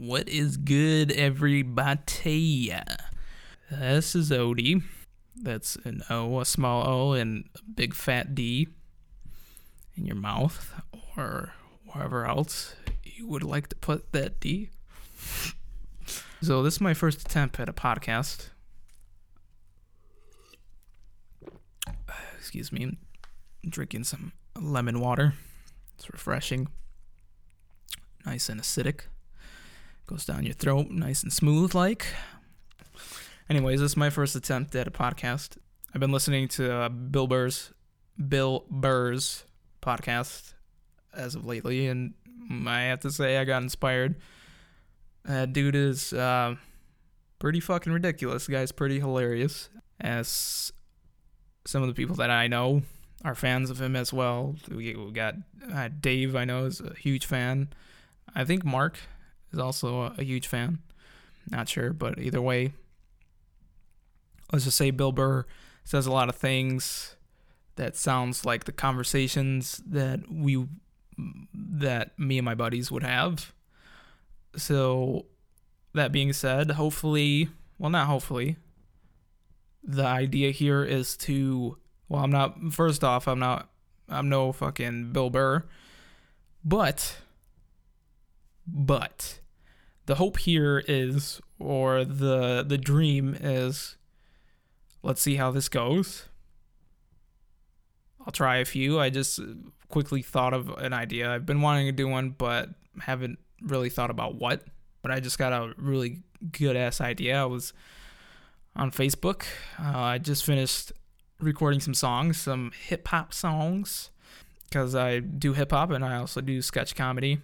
What is good, everybody? This is Odi. That's an O, a small O, and a big fat D in your mouth or wherever else you would like to put that D. So, this is my first attempt at a podcast. Excuse me. I'm drinking some lemon water. It's refreshing. Nice and acidic. Goes down your throat, nice and smooth like. Anyways, this is my first attempt at a podcast. I've been listening to uh, Bill Burr's Bill Burr's podcast as of lately, and I have to say I got inspired. That dude is uh, pretty fucking ridiculous. The guy's pretty hilarious. As some of the people that I know are fans of him as well. We, we got uh, Dave, I know, is a huge fan. I think Mark is also a, huge fan. Not sure, but either way, let's just say Bill Burr says a lot of things that sounds like the conversations that we that me and my buddies would have. So that being said, hopefully, well not hopefully, the idea here is to well, I'm not first off, I'm not I'm no fucking Bill Burr, but but the hope here is or the the dream is let's see how this goes. I'll try a few. I just quickly thought of an idea. I've been wanting to do one but haven't really thought about what. But I just got a really good ass idea. I was on Facebook. Uh, I just finished recording some songs, some hip hop songs, because I do hip hop and I also do sketch comedy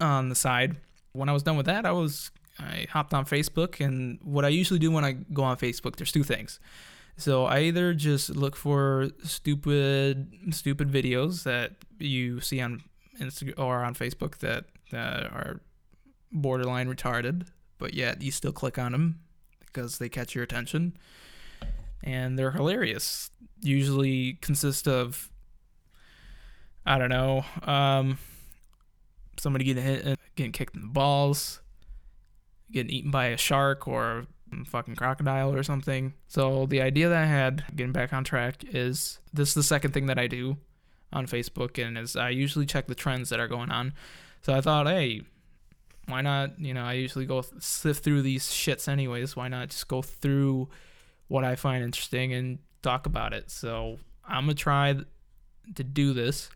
on the side. When I was done with that, I was I hopped on Facebook, and what I usually do when I go on Facebook, there's two things. So I either just look for stupid stupid videos that you see on Instagram or on Facebook that that are borderline retarded, but yet you still click on them because they catch your attention and they're hilarious. Usually consist of I don't know, um, somebody getting hit, uh, getting kicked in the balls, getting eaten by a shark or a fucking crocodile or something. So the idea that I had, getting back on track, is this is the second thing that I do on Facebook, and is I usually check the trends that are going on. So I thought, hey, why not? You know, I usually go sift through these shits anyways. Why not just go through what I find interesting and talk about it? So I'm gonna try to do this,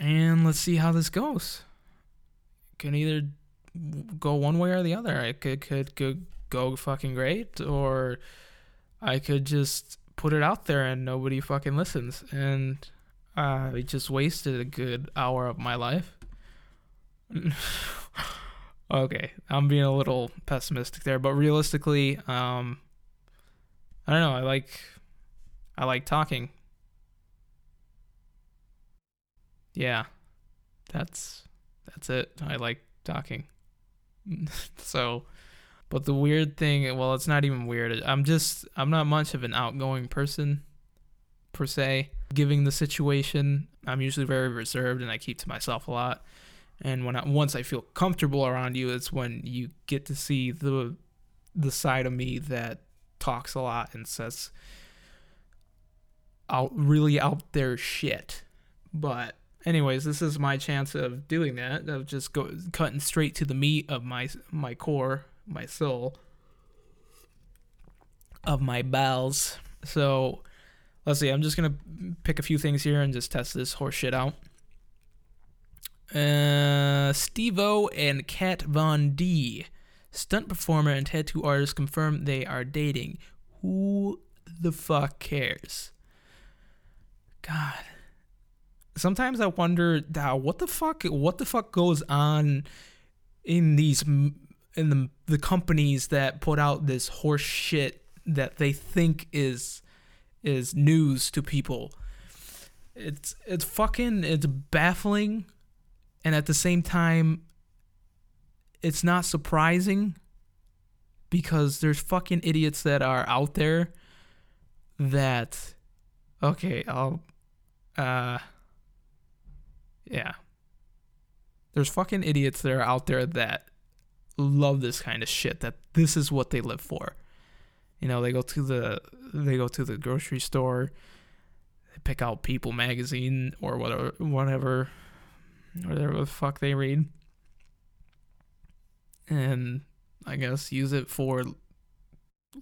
and let's see how this goes. Can either go one way or the other. I could could, could go fucking great, or I could just put it out there and nobody fucking listens, and uh, I just wasted a good hour of my life. okay, I'm being a little pessimistic there, but realistically, um, I don't know. I like, I like talking. Yeah, that's that's it. I like talking. so, but the weird thing, well, it's not even weird. I'm just, I'm not much of an outgoing person, per se. Giving the situation, I'm usually very reserved and I keep to myself a lot. And when I, once I feel comfortable around you, it's when you get to see the the side of me that talks a lot and says out really out there shit. But anyways, this is my chance of doing that, of just go cutting straight to the meat of my my core, my soul, of my bowels. So let's see. I'm just gonna pick a few things here and just test this horse shit out. Uh, Steve-O and Kat Von D, stunt performer and tattoo artist, confirm they are dating. Who the fuck cares? God, sometimes I wonder, uh, what the fuck, what the fuck goes on in these in the the companies that put out this horse shit that they think is is news to people. It's it's fucking it's baffling, and at the same time, it's not surprising because there's fucking idiots that are out there that okay, I'll uh yeah. There's fucking idiots that are out there that love this kind of shit. That this is what they live for. You know, they go to the they go to the grocery store, they pick out People magazine or whatever, whatever, whatever the fuck they read, and I guess use it for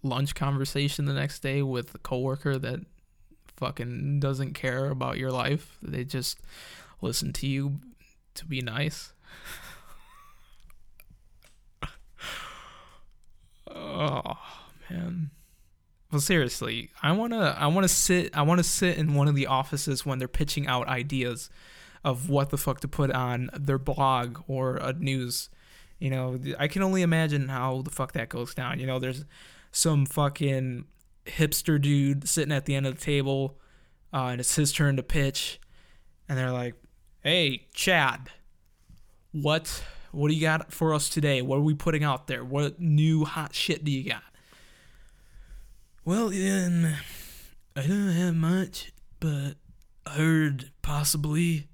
lunch conversation the next day with a coworker that fucking doesn't care about your life. They just listen to you to be nice. oh man. Well, seriously, I wanna, I wanna sit, I wanna sit in one of the offices when they're pitching out ideas of what the fuck to put on their blog or a news. You know, I can only imagine how the fuck that goes down. You know, there's some fucking hipster dude sitting at the end of the table, uh, and it's his turn to pitch, and they're like, "Hey, Chad, what what do you got for us today? What are we putting out there? What new hot shit do you got?" Well, then, I don't have much, but I heard possibly,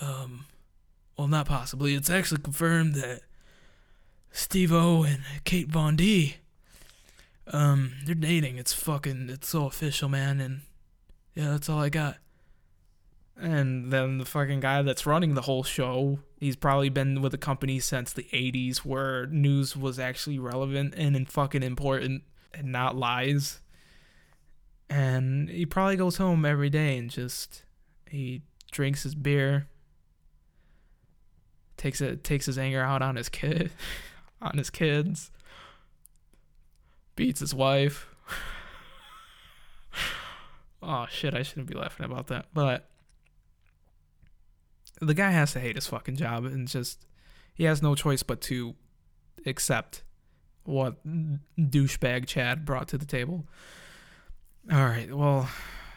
um, well, not possibly. It's actually confirmed that Steve-O and Kate Von D um, they're dating. It's fucking, it's so official, man. And yeah, that's all I got. And then the fucking guy that's running the whole show, he's probably been with the company since the 80s where news was actually relevant and fucking important and not lies. And he probably goes home every day and just he drinks his beer, takes it takes his anger out on his kid, on his kids, beats his wife. oh shit, I shouldn't be laughing about that. But the guy has to hate his fucking job and just he has no choice but to accept what douchebag Chad brought to the table. All right, well,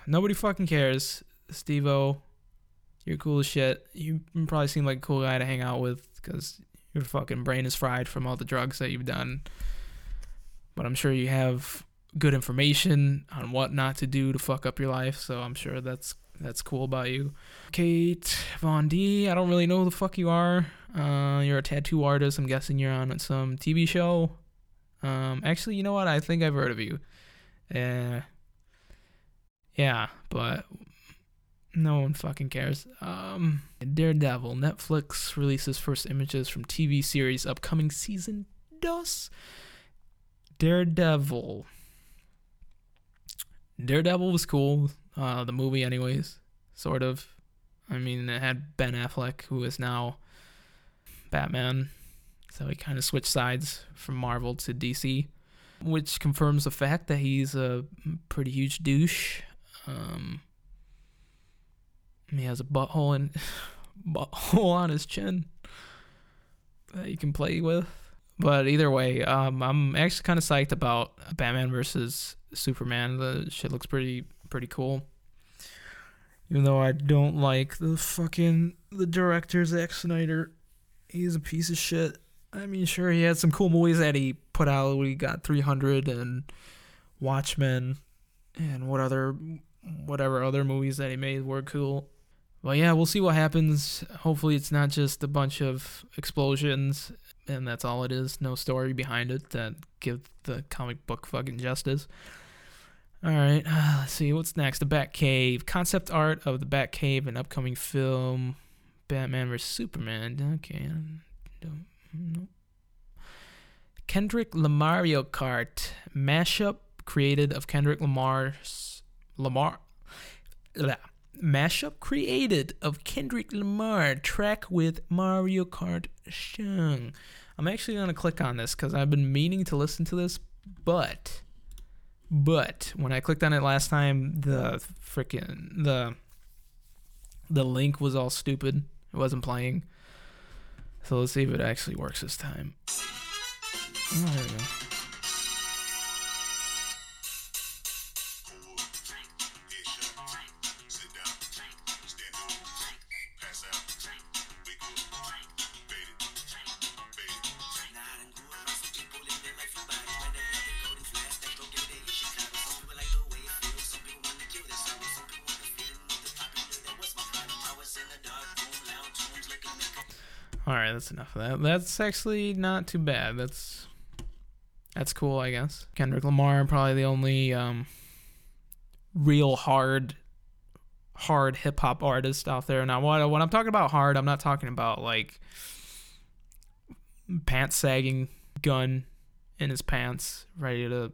nobody fucking cares. Steve-O, you're cool as shit. You probably seem like a cool guy to hang out with because your fucking brain is fried from all the drugs that you've done but I'm sure you have good information on what not to do to fuck up your life. So I'm sure that's that's cool about you. Kate Von D, I don't really know who the fuck you are. Uh, you're a tattoo artist. I'm guessing you're on some TV show. Um, actually, you know what? I think I've heard of you. Uh, yeah, but no one fucking cares. Um, Daredevil. Netflix releases first images from TV series upcoming season dos. Daredevil. Daredevil was cool. Uh, the movie, anyways, sort of. I mean, it had Ben Affleck, who is now Batman. So he kind of switched sides from Marvel to DC, which confirms the fact that he's a pretty huge douche. Um, he has a butthole in butthole on his chin that you can play with. But either way, um, I'm actually kind of psyched about Batman versus Superman. The shit looks pretty pretty cool. Even though I don't like the fucking the director Zack Snyder, he's a piece of shit. I mean, sure he had some cool movies that he put out. We got 300 and Watchmen, and what other whatever other movies that he made were cool. Well, yeah, we'll see what happens. Hopefully, it's not just a bunch of explosions and that's all it is. No story behind it that give the comic book fucking justice. All right, uh, let's see what's next. The Batcave concept art of the Batcave, an upcoming film, Batman vs Superman. Okay, nope. Kendrick Lamario Kart mashup created of Kendrick Lamar's Lamar. Blah mashup created of Kendrick Lamar track with Mario Kart song. I'm actually gonna click on this because I've been meaning to listen to this, but but when I clicked on it last time, the freaking the the link was all stupid. It wasn't playing. So let's see if it actually works this time. Oh, there we go. That's enough of that. That's actually not too bad. That's that's cool, I guess. Kendrick Lamar, probably the only um, real hard, hard hip hop artist out there. Now, what when I'm talking about hard, I'm not talking about like pants sagging, gun in his pants, ready to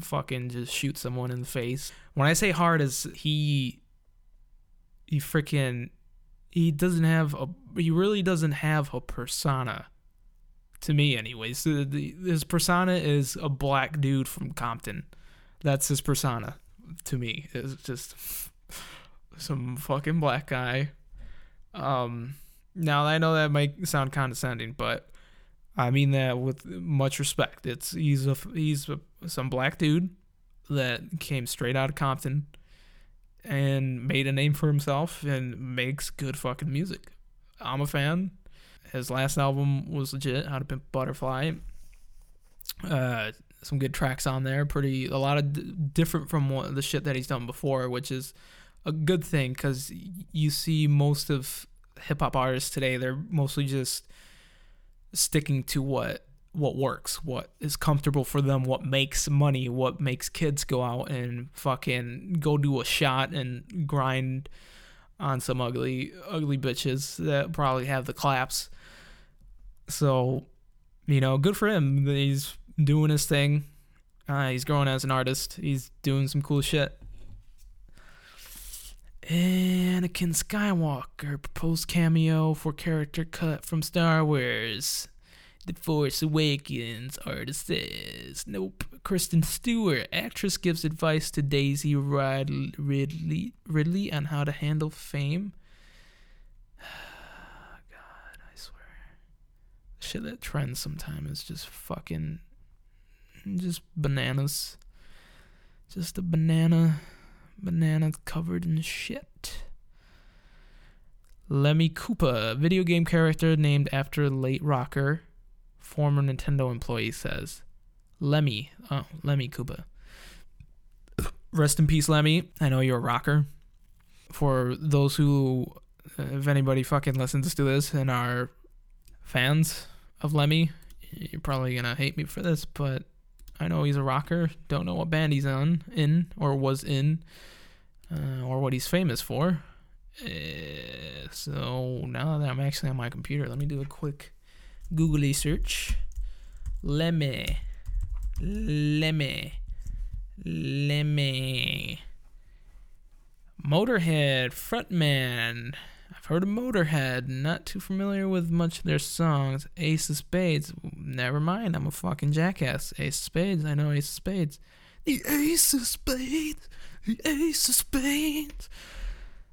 fucking just shoot someone in the face. When I say hard, is he he freaking he doesn't have a he really doesn't have a persona to me anyways the, his persona is a black dude from compton. That's his persona to me. Is just some fucking black guy. Um now i know that might sound condescending but i mean that with much respect. It's he's a he's a, some black dude that came straight out of compton and made a name for himself and makes good fucking music. I'm a fan. His last album was legit, How to Pimp Butterfly. Uh, some good tracks on there. Pretty a lot of d- different from what, the shit that he's done before, which is a good thing because you see most of hip hop artists today. They're mostly just sticking to what what works, what is comfortable for them, what makes money, what makes kids go out and fucking go do a shot and grind on some ugly ugly bitches that probably have the claps. So, you know, good for him. He's doing his thing. Uh, he's growing as an artist. He's doing some cool shit. Anakin Skywalker proposed cameo for character cut from Star Wars. The Force Awakens, artist says. Nope. Kristen Stewart, actress, gives advice to Daisy Ridley, Ridley on how to handle fame. God, I swear. Shit that trend sometimes is just fucking. just bananas. Just a banana. Banana covered in shit. Lemmy Koopa, video game character named after late rocker former Nintendo employee says. Lemmy. Oh, Lemmy Koopa. Rest in peace, Lemmy. I know you're a rocker. For those who, uh, if anybody fucking listens to this and are fans of Lemmy, you're probably gonna hate me for this, but I know he's a rocker. Don't know what band he's on, in, or was in, uh, or what he's famous for. Uh, so now that I'm actually on my computer, let me do a quick googly search. Lemmy. Lemmy. Lemmy. Motorhead frontman. I've heard of Motorhead. Not too familiar with much of their songs. Ace of Spades. Never mind. I'm a fucking jackass. Ace of Spades. I know Ace of Spades. The Ace of Spades. The Ace of Spades.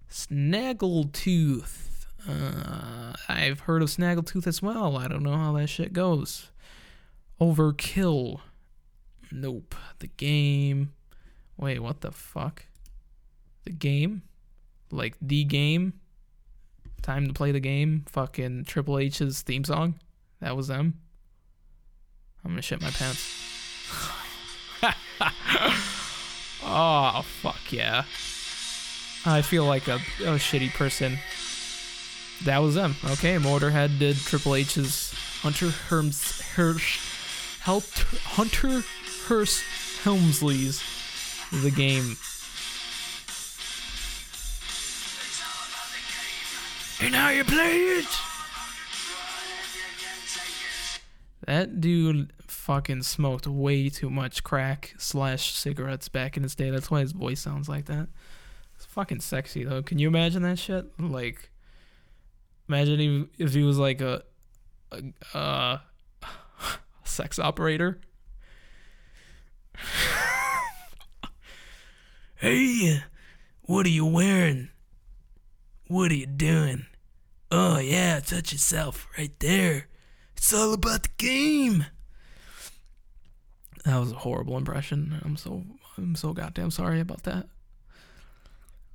Snaggletooth. Uh, I've heard of Snaggletooth as well. I don't know how that shit goes. Overkill. Nope. The game. Wait, what the fuck? The game? Like the game? Time to play the game? Fucking Triple H's theme song? That was them? I'm gonna shit my pants. oh, fuck yeah. I feel like a, a shitty person that was them. Okay, Motorhead did Triple H's Hunter Herms Hirsch Hunter Hearst Helmsley's The Game. And now you play it. That dude fucking smoked way too much crack slash cigarettes back in his day. That's why his voice sounds like that. It's fucking sexy though. Can you imagine that shit? Like Imagine if, if he was like a, a, sex operator. hey, what are you wearing? What are you doing? Oh yeah, touch yourself right there. It's all about the game. That was a horrible impression. I'm so I'm so goddamn sorry about that.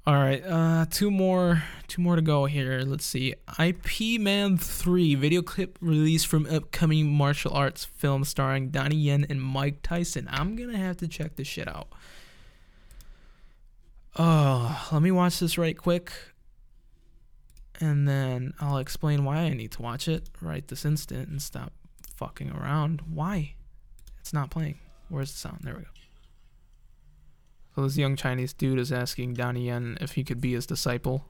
All right, uh, two more, two more to go here. Let's see. Ip Man Three video clip released from upcoming martial arts film starring Donnie Yen and Mike Tyson. I'm gonna have to check this shit out. Oh, let me watch this right quick, and then I'll explain why I need to watch it right this instant and stop fucking around. Why? It's not playing. Where's the sound? There we go. So this young Chinese dude is asking Donnie Yen if he could be his disciple.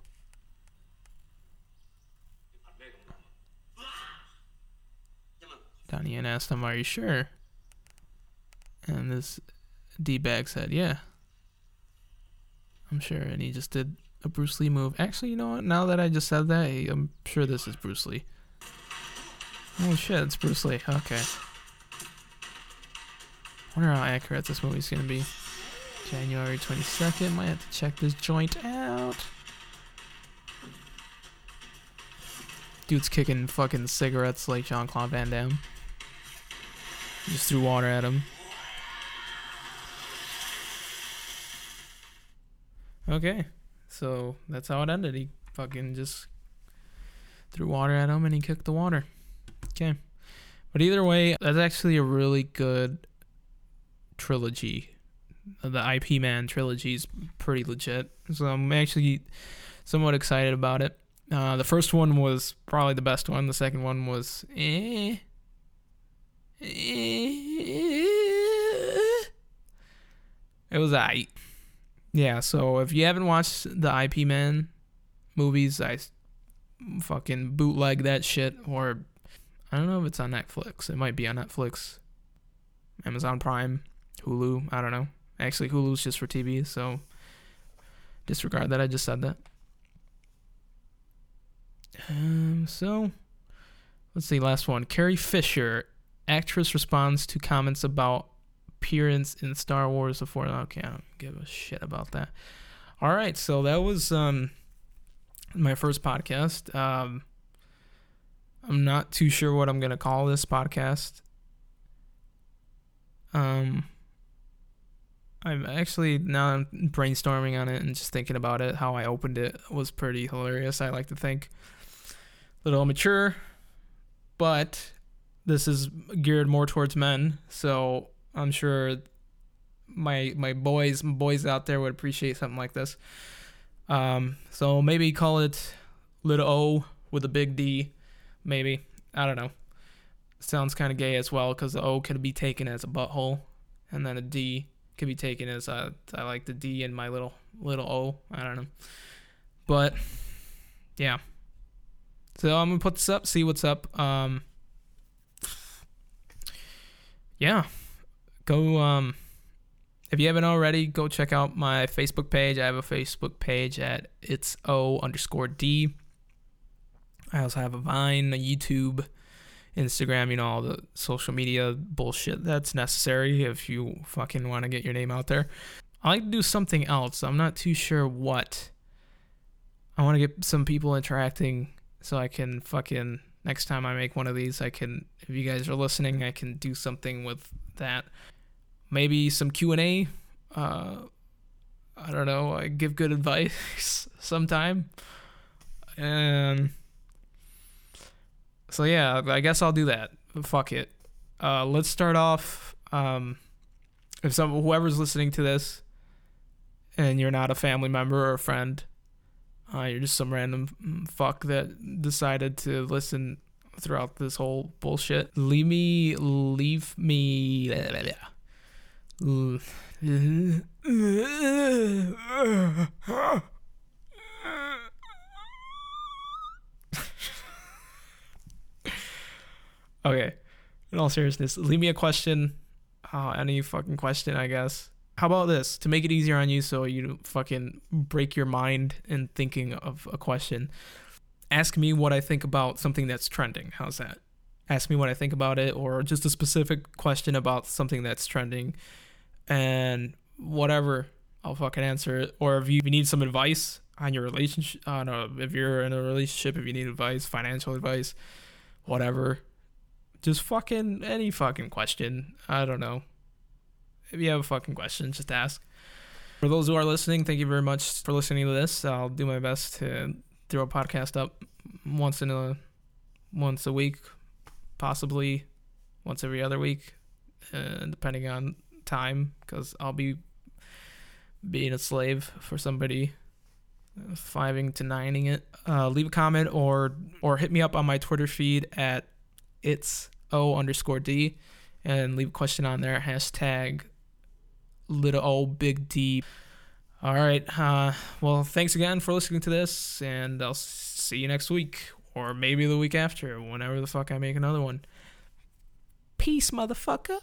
Donnie Yen asked him, Are you sure? And this D bag said, Yeah. I'm sure. And he just did a Bruce Lee move. Actually, you know what? Now that I just said that, I'm sure this is Bruce Lee. Oh shit, it's Bruce Lee. Okay. Wonder how accurate this movie's gonna be. January 22nd. Might have to check this joint out. Dude's kicking fucking cigarettes like Jean Claude Van Damme. Just threw water at him. Okay, so that's how it ended. He fucking just threw water at him and he kicked the water. Okay. But either way, that's actually a really good trilogy. The IP Man trilogy is pretty legit. So I'm actually somewhat excited about it. Uh, the first one was probably the best one. The second one was eh. eh. It was I. Yeah, so if you haven't watched the IP Man movies, I fucking bootleg that shit or I don't know if it's on Netflix. It might be on Netflix, Amazon Prime, Hulu. I don't know. Actually, Hulu's just for TV, so disregard that. I just said that. Um, so let's see. Last one. Carrie Fisher, actress, responds to comments about appearance in Star Wars before. Okay, I don't give a shit about that. All right, so that was um my first podcast. Um, I'm not too sure what I'm gonna call this podcast. Um, I'm actually now I'm brainstorming on it and just thinking about it. How I opened it was pretty hilarious. I like to think a little mature, but this is geared more towards men, so I'm sure my my boys boys out there would appreciate something like this. Um, so maybe call it little O with a big D, maybe. I don't know. Sounds kind of gay as well because the O could be taken as a butthole, and then a D could be taken as I like the D in my little little O. I don't know, but yeah. So I'm gonna put this up, see what's up. Um, yeah, go um if you haven't already, go check out my Facebook page. I have a Facebook page at it's O underscore D. I also have a Vine, a YouTube, Instagram, you know, all the social media bullshit that's necessary if you fucking want to get your name out there. I like to do something else. I'm not too sure what. I want to get some people interacting so I can fucking next time I make one of these, I can if you guys are listening, I can do something with that maybe some Q&A. Uh, I don't know. I give good advice sometime. And so yeah, I guess I'll do that. Fuck it. Uh, let's start off. Um, if some whoever's listening to this, and you're not a family member or a friend, uh, you're just some random fuck that decided to listen throughout this whole bullshit. Leave me, leave me. Blah, blah, blah okay. In all seriousness, leave me a question. Uh, any fucking question, I guess. How about this? To make it easier on you so you don't fucking break your mind in thinking of a question, ask me what I think about something that's trending. How's that? Ask me what I think about it, or just a specific question about something that's trending and whatever, I'll fucking answer it. Or if you need some advice on your relationship, don't know, if you're in a relationship, if you need advice, financial advice, whatever, just fucking any fucking question. I don't know. If you have a fucking question, just ask. For those who are listening, thank you very much for listening to this. I'll do my best to throw a podcast up once in a once a week, possibly once every other week, uh, depending on time because I'll be being a slave for somebody fiving to nining it. Uh, leave a comment or or hit me up on my Twitter feed at it's o underscore d and leave a question on there. Hashtag little o big D. All right. Uh, well, thanks again for listening to this, and I'll see you next week or maybe the week after, whenever the fuck I make another one. Peace, motherfucker.